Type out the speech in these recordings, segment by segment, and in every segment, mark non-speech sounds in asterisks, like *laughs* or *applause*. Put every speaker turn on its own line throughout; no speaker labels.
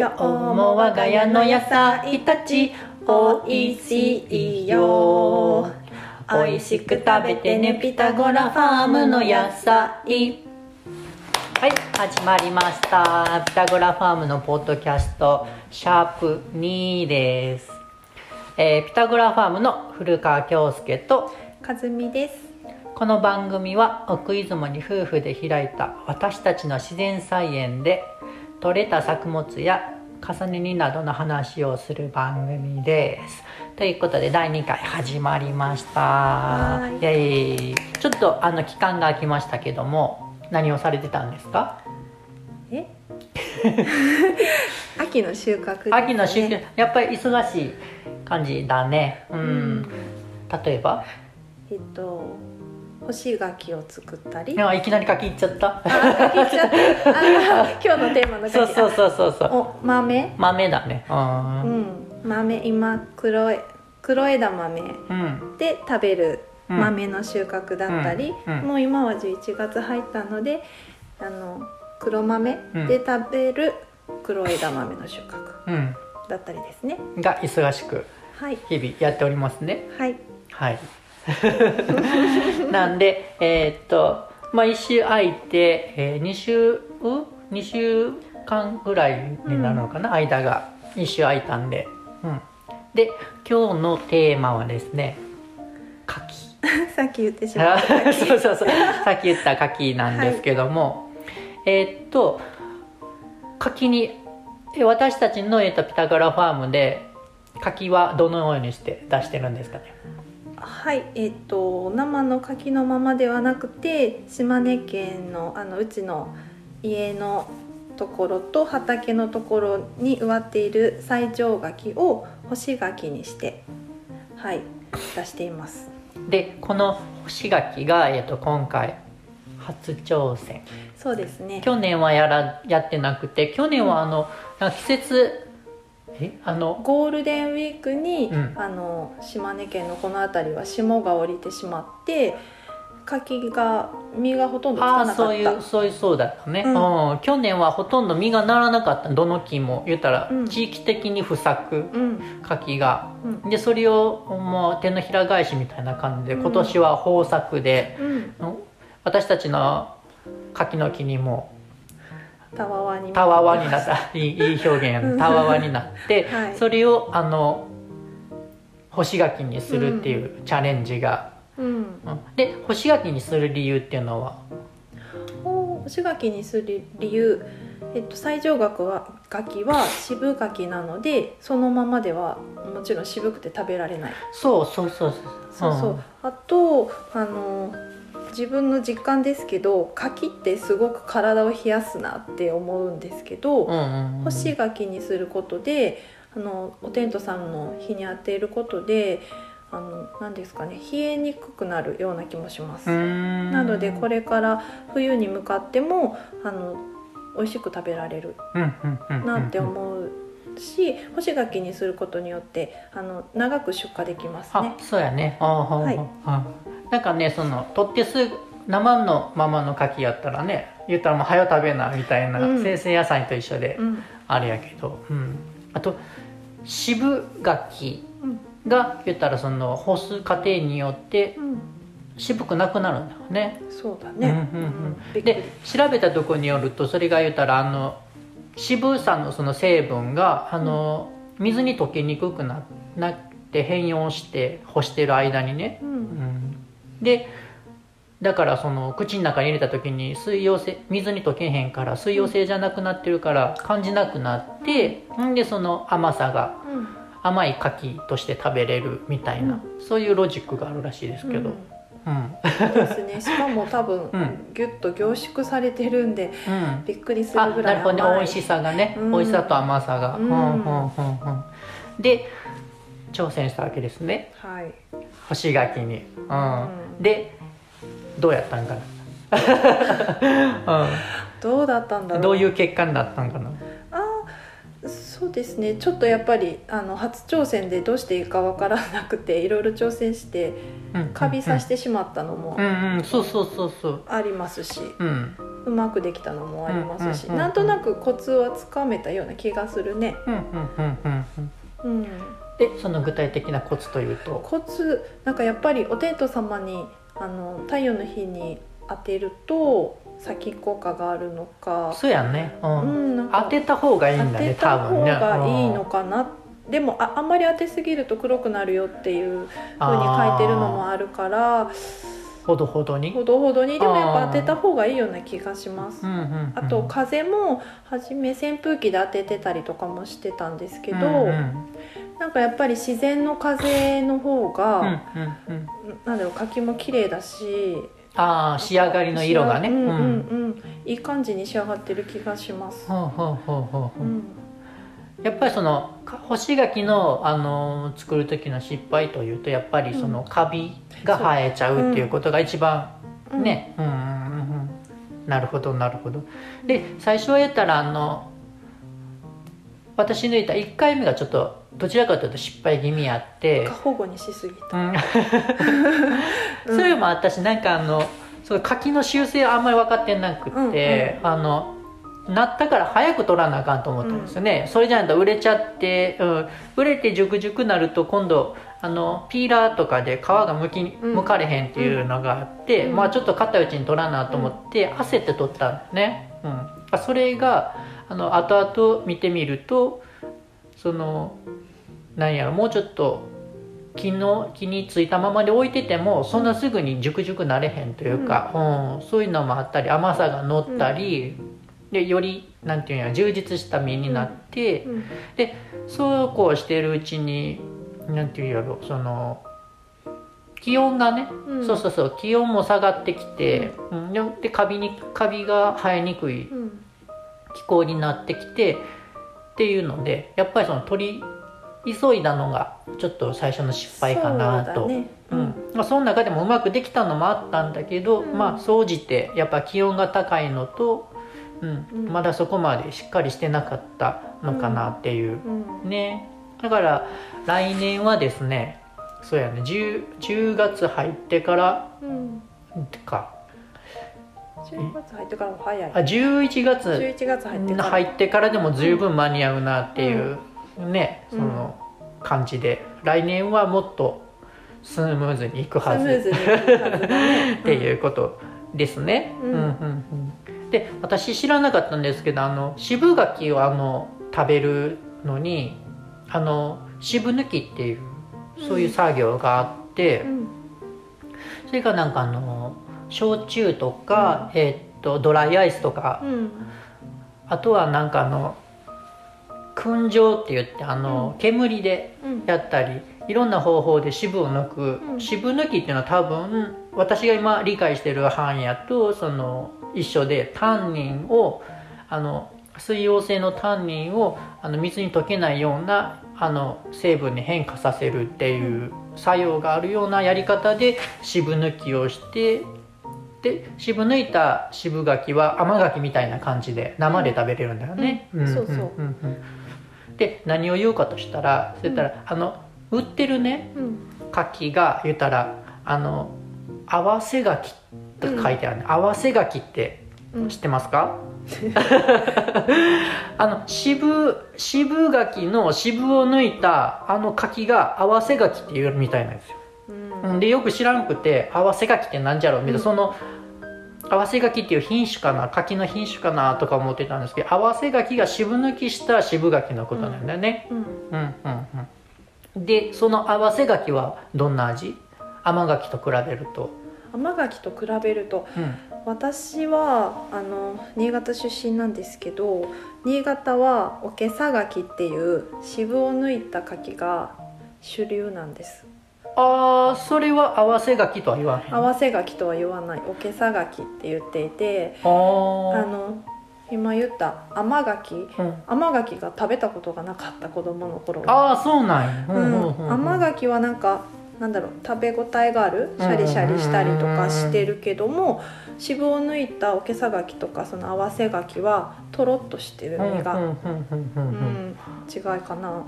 今日も我が家の野菜たちおいしいよ。おいしく食べてねピタゴラファームの野菜。はい始まりました。ピタゴラファームのポッドキャストシャープ2です、えーピタゴラファームの古川京介と
和美です。
この番組は奥出雲に夫婦で開いた私たちの自然菜園で採れた作物や重ね煮などの話をする番組です。ということで第2回始まりました。
はい
イエーイちょっとあの期間が空きましたけども何をされてたんですか？
え？*laughs* 秋の収穫ね
秋の収穫やっぱり忙しい感じだね。うん。
うん
例えば？
えっと干し柿を作ったり
いやいきなり書き入っちゃった？
あ書きちゃったあ今日のテーマの
そうそう
う
そうそうそう。
お豆？
豆だね。う。
うんん豆今黒い黒枝豆
うん。
で食べる
うん
豆の収穫だったり、
うんうん
もう今は11月入ったのであの黒豆で食べる黒枝豆の収穫
うん。
だったりですね
が忙しく
はい
日々やっておりますね。
はい
はい。*laughs* なんで、えーっと、まあ、1週空いて、えー、2週、う ?2 週間ぐらいになるのかな、間が。1週空いたんで。うん。で、今日のテーマはですね、柿。*laughs*
さっき言ってしまった
あ *laughs* そうそうそう。さっき言った柿なんですけども、えーっと、柿に、え私たちの、えーっとピタゴラファームで、柿はどのようにして出してるんですかね？
はい、えっ、と生の柿のままではなくて島根県のあのうちの家のところと畑のところに植わっている西条柿を干し柿にしてはい出しています。
でこの干し柿が、えー、と今回初挑戦
そうですね。
去年はやらやってなくて去年はあの、なんか季節え？あの
ゴールデンウィークに、
うん。
あの島根県のこの辺りは霜が降りてしまって柿が実がほとんどつかなかった。
そういうそういうそうだったね、
う
うん。去年はほとんど実がならなかった。どの木も言ったら、
うん。
地域的に不作
うん。
柿が。
うん。
でそれをもう手のひら返しみたいな感じで
うん。
今年は豊作で、
うん。
私たちの柿の木にも
たわわに
た。わわになった。*laughs* いいいい表現たわわになって、
はい。
それをあの干し柿にするっていうチャレンジが、
うん。
うん。で干し柿にする理由っていうのは？
干し柿にする理由、えっと、西条柿は柿は渋柿なのでそのままではもちろん渋くて食べられない。
そうそうそう
そう。そう、あとあの自分の実感ですけど柿ってすごく体を冷やすなって思うんですけど、干し柿にすることであのおテントさんの日に当てることであの何ですかね冷えにくくなるような気もします。なのでこれから冬に向かってもあの美味しく食べられるなって思うし干し柿にすることによってあの長く出荷できます
あ
ね。
そうやね。は
い。
はあなんかねその取ってすぐ生のままの柿やったらね言ったらもう早食べなみたいな、
うん。
生鮮野菜と一緒で
うん。
あれやけど、うん、あと渋柿
うん。
が言ったらその干す過程によって
うん、
渋くなくなるんだよね。
そうだね。
うんうんうん。で調べたとこによるとそれが言ったらあの渋さのその成分があの水に溶けにくくななって変容して干してる間にね、
う
うんん、でだからその口の中に入れた時に水溶性水に溶けへんから水溶性じゃなくなってるから感じなくなってん。でその甘さが
うん。
甘い柿として食べれるみたいな、そういうロジックがあるらしいですけど、うん。
そうですね。*laughs* しかも多分、
うん。
ギュッと凝縮されてるんで
うん、
びっくりす
あ
るぐら
ない。るほどね。
甘い。
美味しさがね、
うん。
美味しさと甘さが、
う
うんんうんうんうん。で挑戦したわけですね。
はい。
干し柿に、うん。
うん
でどうやったんかな、*laughs*
どうだったんだろう？
うん、どういう結果になったんかな？
あーそうですね。ちょっとやっぱりあの初挑戦でどうしていいかわからなくていろいろ挑戦して
うん
カビさしてしまったのも
うんうん。そうそうそうそう。
ありますし、
うん。
うまくできたのもありますし、
うんうんうんうん。
なんとなくコツはつかめたような気がするね。
うんうんうんうんうん
うん、
でその具体的なコツというと。
コツなんかやっぱりお天道様にあの太陽の日に当てると先効果があるのか、
そうやね、う
うんん、なんか
当てた方がいいん
当
だね
てた方
多分ね。
がいいのかな、でもああんまり当てすぎると黒くなるよっていう風に書いてるのもあるから。
ほどほどに？
ほどほどに。でもやっぱ当てた方がいいような気がします。
うんうんうん。
あと風も初め扇風機で当ててたりとかもしてたんですけど、
うんうん
なんかやっぱり自然の風の方
うん
が、
うんうん。
なんだろう柿も綺麗だし
ああ仕上がりの色がね。
うんうん
うん。
うん。いい感じに仕上がってる気がします、
ほうほうほうほう
ん。
やっぱりそのか干し柿の、あのー作る時の失敗というとやっぱりそのカビが生えちゃうっていうことが一番
うん。
ね、うんうんうんうん。なるほどなるほど。で最初はやったらあの私抜いた1回目がちょっとどちらかというと失敗気味やって。
過保護にしすぎた、
うん。*laughs* それもあったしなんかあのそう柿の習性あんまり分かってなくって、あのなったから早く取らなあかんと思ったんですよね、それじゃないと売れちゃって、うん、売れて熟々なると今度あのピーラーとかで皮がむき
うん。
むかれへんっていうのがあって、
うん。
まあちょっと硬いうちに取らなと思って、焦って取ったんですね、うん、あそれがあの後々見てみるとそのなんやろもうちょっと木の木についたままで置いててもそんなすぐに熟々なれへんというか、うん。そういうのもあったり甘さが乗ったり、でよりなんていうんや充実した実になって、
うん。
そうこうしてるうちになんていうんやろその気温がね、
うん。
そうそうそう気温も下がってきて、うん、ででカビにカビが生えにくい
うん。
気候になってきてっていうのでやっぱりその取り急いだのがちょっと最初の失敗かなと。
そうだね。
うん。まあ、その中でもうまくできたのもあったんだけど、
うん。
まあ総じてやっぱ気温が高いのと、うん。
うん。
まだそこまでしっかりしてなかったのかなっていう、
うん。
ね。だから来年はですねそうやね 10, 10月入ってから
うん。
か
10月入ってからも早い
あ11月
11月入ってから。
入ってからでも十分間に合うなっていう、ね
うん。
その感じで。来年はもっとスムーズにいく
ス
はず *laughs* っていうことですね。
うん。
うんうんうん。で私知らなかったんですけどあの渋柿をあの食べるのにあの渋抜きっていうそういう作業があって、
うん。
それがなんかあの焼酎とか、えーっとドライアイスとか、
うん。
あとはなんかあの燻蒸って言ってあの、煙で
うん。
やったりいろんな方法で渋を抜く、
うん。
渋抜きっていうのは多分私が今理解してる範囲やとその一緒でタンニンをあの水溶性のタンニンをあの水に溶けないようなあの成分に変化させるっていう作用があるようなやり方で渋抜きをしてで渋抜いた渋柿は甘柿みたいな感じで生で食べれるんだよね。
うん。そうそう。
で何を言うかとしたらそしたら、あの売ってるね
うん。
柿が言ったらあの合わせ柿と書いてあるね、合わせ柿って
うん。
知ってますか？*laughs* あの渋渋柿の渋を抜いたあの柿が合わせ柿っていうみたいなんですよ
うん。
うんでよく知らんくて合わせ柿ってなんじゃろうみたいな、
うん。
その合わせ柿っていう品種かな柿の品種かなとか思ってたんですけど合わせ柿が渋抜きした渋柿のことなんだよね、
うん。
うん。うんうんでその合わせ柿はどんな味？甘柿と比べると、
甘柿と比べると
うん、
私はあの新潟出身なんですけど新潟はおけさ柿っていう渋を抜いた柿が主流なんです
ああそれは合わせ柿とは言わへん。
合わせ柿とは言わない。おけさ柿って言っていて
あ
の今言った甘柿
うん。
甘柿が食べたことがなかった子供の頃
あーそうなんや、う
うん。甘柿はなんかなんだろう食べ応えがある？シャリシャリしたりとかしてるけども渋を抜いたおけさ柿とかその合わせ柿はとろっとしてる
うんうん
実が、
うん
違いかな。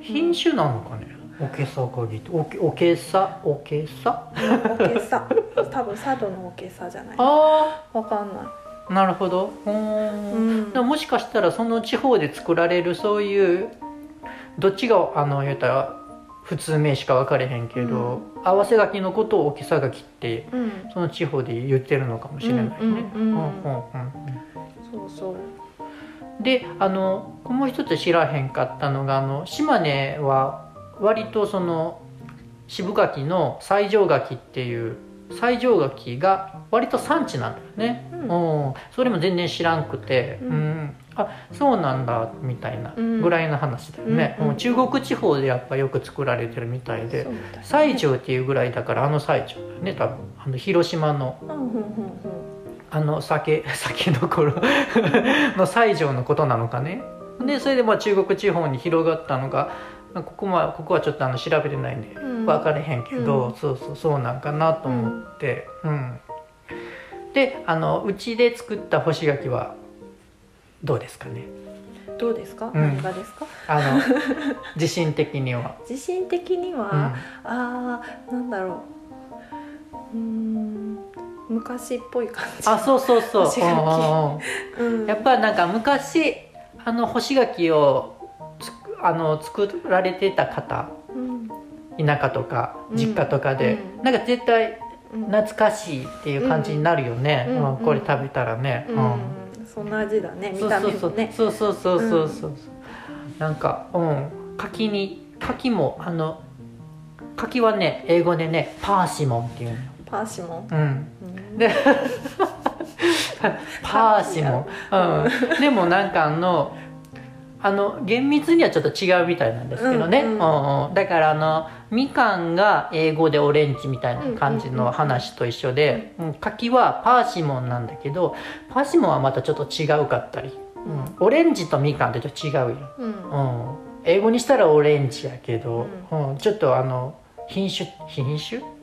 品種なのかねおけさ柿っておけおけさおけさ？
おけさ。多分佐渡のおけさじゃない。
あ
わかんない。
ーなるほど。うーん。ももしかしたらその地方で作られるそういうどっちがあの言うたら普通名詞か分かれへんけど、合わせ書きのことを置きさ書きって
うん。
その地方で言ってるのかもしれないね。
うんうんうん
うん。うん
そうそう
う。んであのもう一つ知らへんかったのがあの島根は割とその渋柿の西条柿っていう西条柿が割と産地なんだよね。
うん
うん、それも全然知らんくて、
う
うん。んあそうなんだみたいな
うん。
ぐらいの話だよね、
うん
うん。中国地方でやっぱよく作られてるみたいで
ね。
西条っていうぐらいだからあの西条だよね多分。あの広島の。あの酒 *laughs* 酒どころの西条のことなのかね。でそれでまあ中国地方に広がったのがまあここはここはちょっとあの調べてないんで
うん。
分かれへんけど、
うん。
そうそうそうなんかなと思って。うん、であのうちで作った干し柿はどうですかね？
うんどうですか、
うん。
ですか？
あの *laughs* 自信的には、
自信的には、
うん、
ああなんだろう。うーん昔っぽい感じ。
あそうそうそう。
干し柿。
うんうんうん。
うん。
やっぱなんか昔あの干し柿をあの作られてた方
うん。
田舎とか
うん。
実家とかで、
うん。
なんか絶対
うん。
懐かしいっていう感じになるよね、
うん。
これ食べたらね、
うん。そんな味だね見た目もね。
そうそうそうそうそうそう、なんかうん。柿に柿もあの柿はね英語でねパーシモンっていうの。よ
パーシモン？
うん。
うん。
で *laughs* パーシモン、うん、でもなんかあのあの厳密にはちょっと違うみたいなんですけどね、
うんうん。
うんうん。だからあのみかんが英語でオレンジみたいな感じの話と一緒で、うん。柿はパーシモンなんだけどパーシモンはまたちょっと違うかったり、うん、オレンジとみかんってちょっと違うよ、
うん。
うん、英語にしたらオレンジやけど、うん。ちょっとあの品種品種？
うん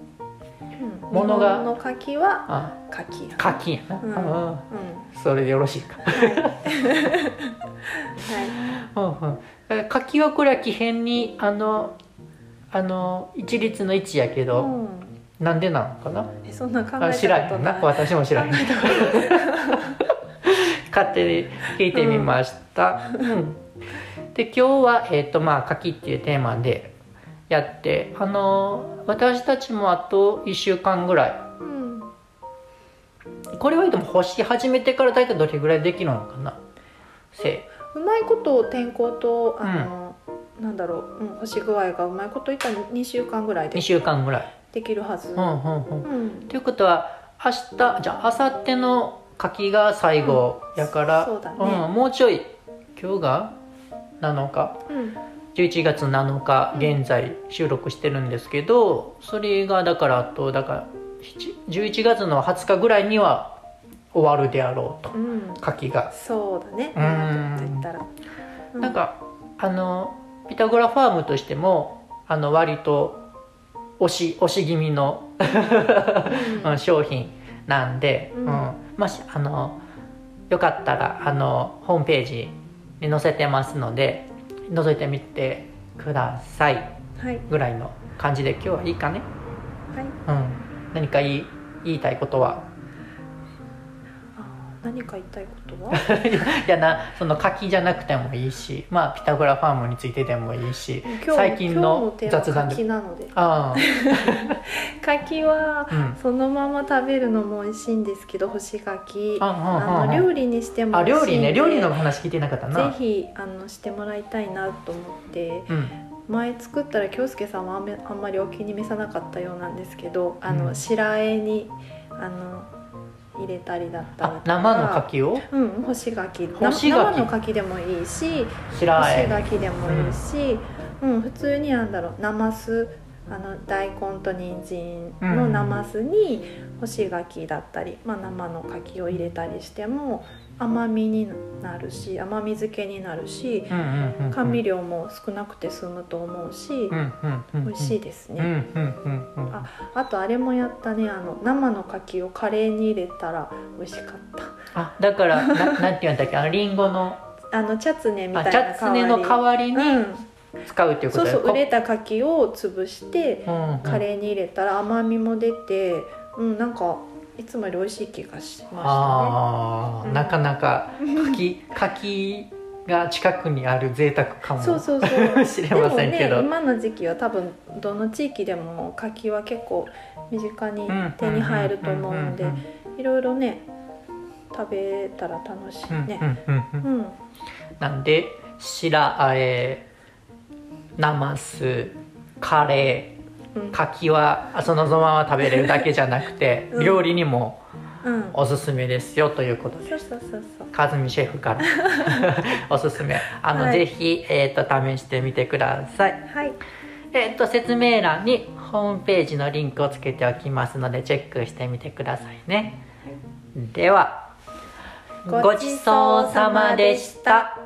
ものが
の柿は
あ。
柿や
柿やな、それでよろしいか。
は *laughs*
うんうん。だから柿はこれは木片にあのあの一律の位置やけ
い、
ど、
うん、
なんでなのかな？
えそんな考
あ
え
知らへんな。私も知らへん。勝手に聞いてみました、*laughs* うん。で今日は、えーとまあ、柿っていうテーマでやってあの私たちもあと1週間ぐらい。
うん。
これはでも干し始めてから大体どれぐらいできるのかな？せ
うまいこと天候とあの、なんだろう、うん、干し具合がうまいこといったら2週間ぐらい
2
で
週間ぐらい。
できるはず、
うんうんうん。
うん。
ということは明日じゃあ明後日の柿が最後やから、
そうだね。
んもうちょい今日が7日
うん
11月7日
うん。
現在収録してるんですけど、それがだからあとだから7 11月の20日ぐらいには終わるであろうと
うん。
柿が、
そうだね。
うん。
長く言ったら、う
なんかあのピタゴラファームとしてもあの割と押し押し気味の
うん。*laughs*
うん商品なんで、
う
うん。んもしあのよかったらあのホームページに載せてますので覗いてみてください。
はい。
ぐらいの感じで今日はいいかね、
はい。
うん、何か言い言いたいことは？
何か言いたいことは？*laughs* い
やなその柿じゃなくてもいいしまあピタゴラファームについてでもいいし最近の雑談で。
柿なので。
あ *laughs*
柿は
あうん。
そのまま食べるのも美味しいんですけど干し柿。
あ
あの料理にしても
あ
美味しいんで
料理ね。料理の話聞いてなかったな。
ぜひあのしてもらいたいなと思って。
うん。
前作ったら京介さんはあんまりお気に召さなかったようなんですけどあの、
うん。
白あえにあの入れたりだったりとか。
あ生の柿を？
うん干し柿。
干し柿。
生の柿でもいいし干し
白あえ。
柿でもいいし、うん普通になんだろうなますあの大根と人参のなますに干し柿だったり、まあ、生の柿を入れたりしても甘みになるし甘み漬けになるし甘味料も少なくて済むと思うし美味しいですね。ああとあれもやったねあの生の柿をカレーに入れたら美味しかった。
あだからななんて言うんだっけあリンゴの。
あのチャツネみたいな
あチャツネの代わりに。
うん、
使うっていうこ
そう
と
そう熟れた柿を潰してカレーに入れたら甘みも出て、うん、なんかいつもより美味しい気がしま
ああ、
うん。
なかなか柿 *laughs* 柿が近くにある贅沢かも
したねそうそうそう。*laughs*
しれませんけど。
ね今の時期は多分どの地域でも柿は結構身近に手に入ると思うのでいろいろね食べたら楽しい
うん
ね
なんで白あえナマスカレ
うん。
ー柿はそのまま食べれるだけじゃなくて、*laughs*
うん。
料理にも
うん。
おすすめですよということで。
そうそうそうそう。
かずみシェフから。*laughs* おすすめ。あの、
はい。
ぜひ、えー、と試してみてください。
はい。
えっ、と説明欄にホームページのリンクをつけておきますのでチェックしてみてくださいね、ではごちそうさまでした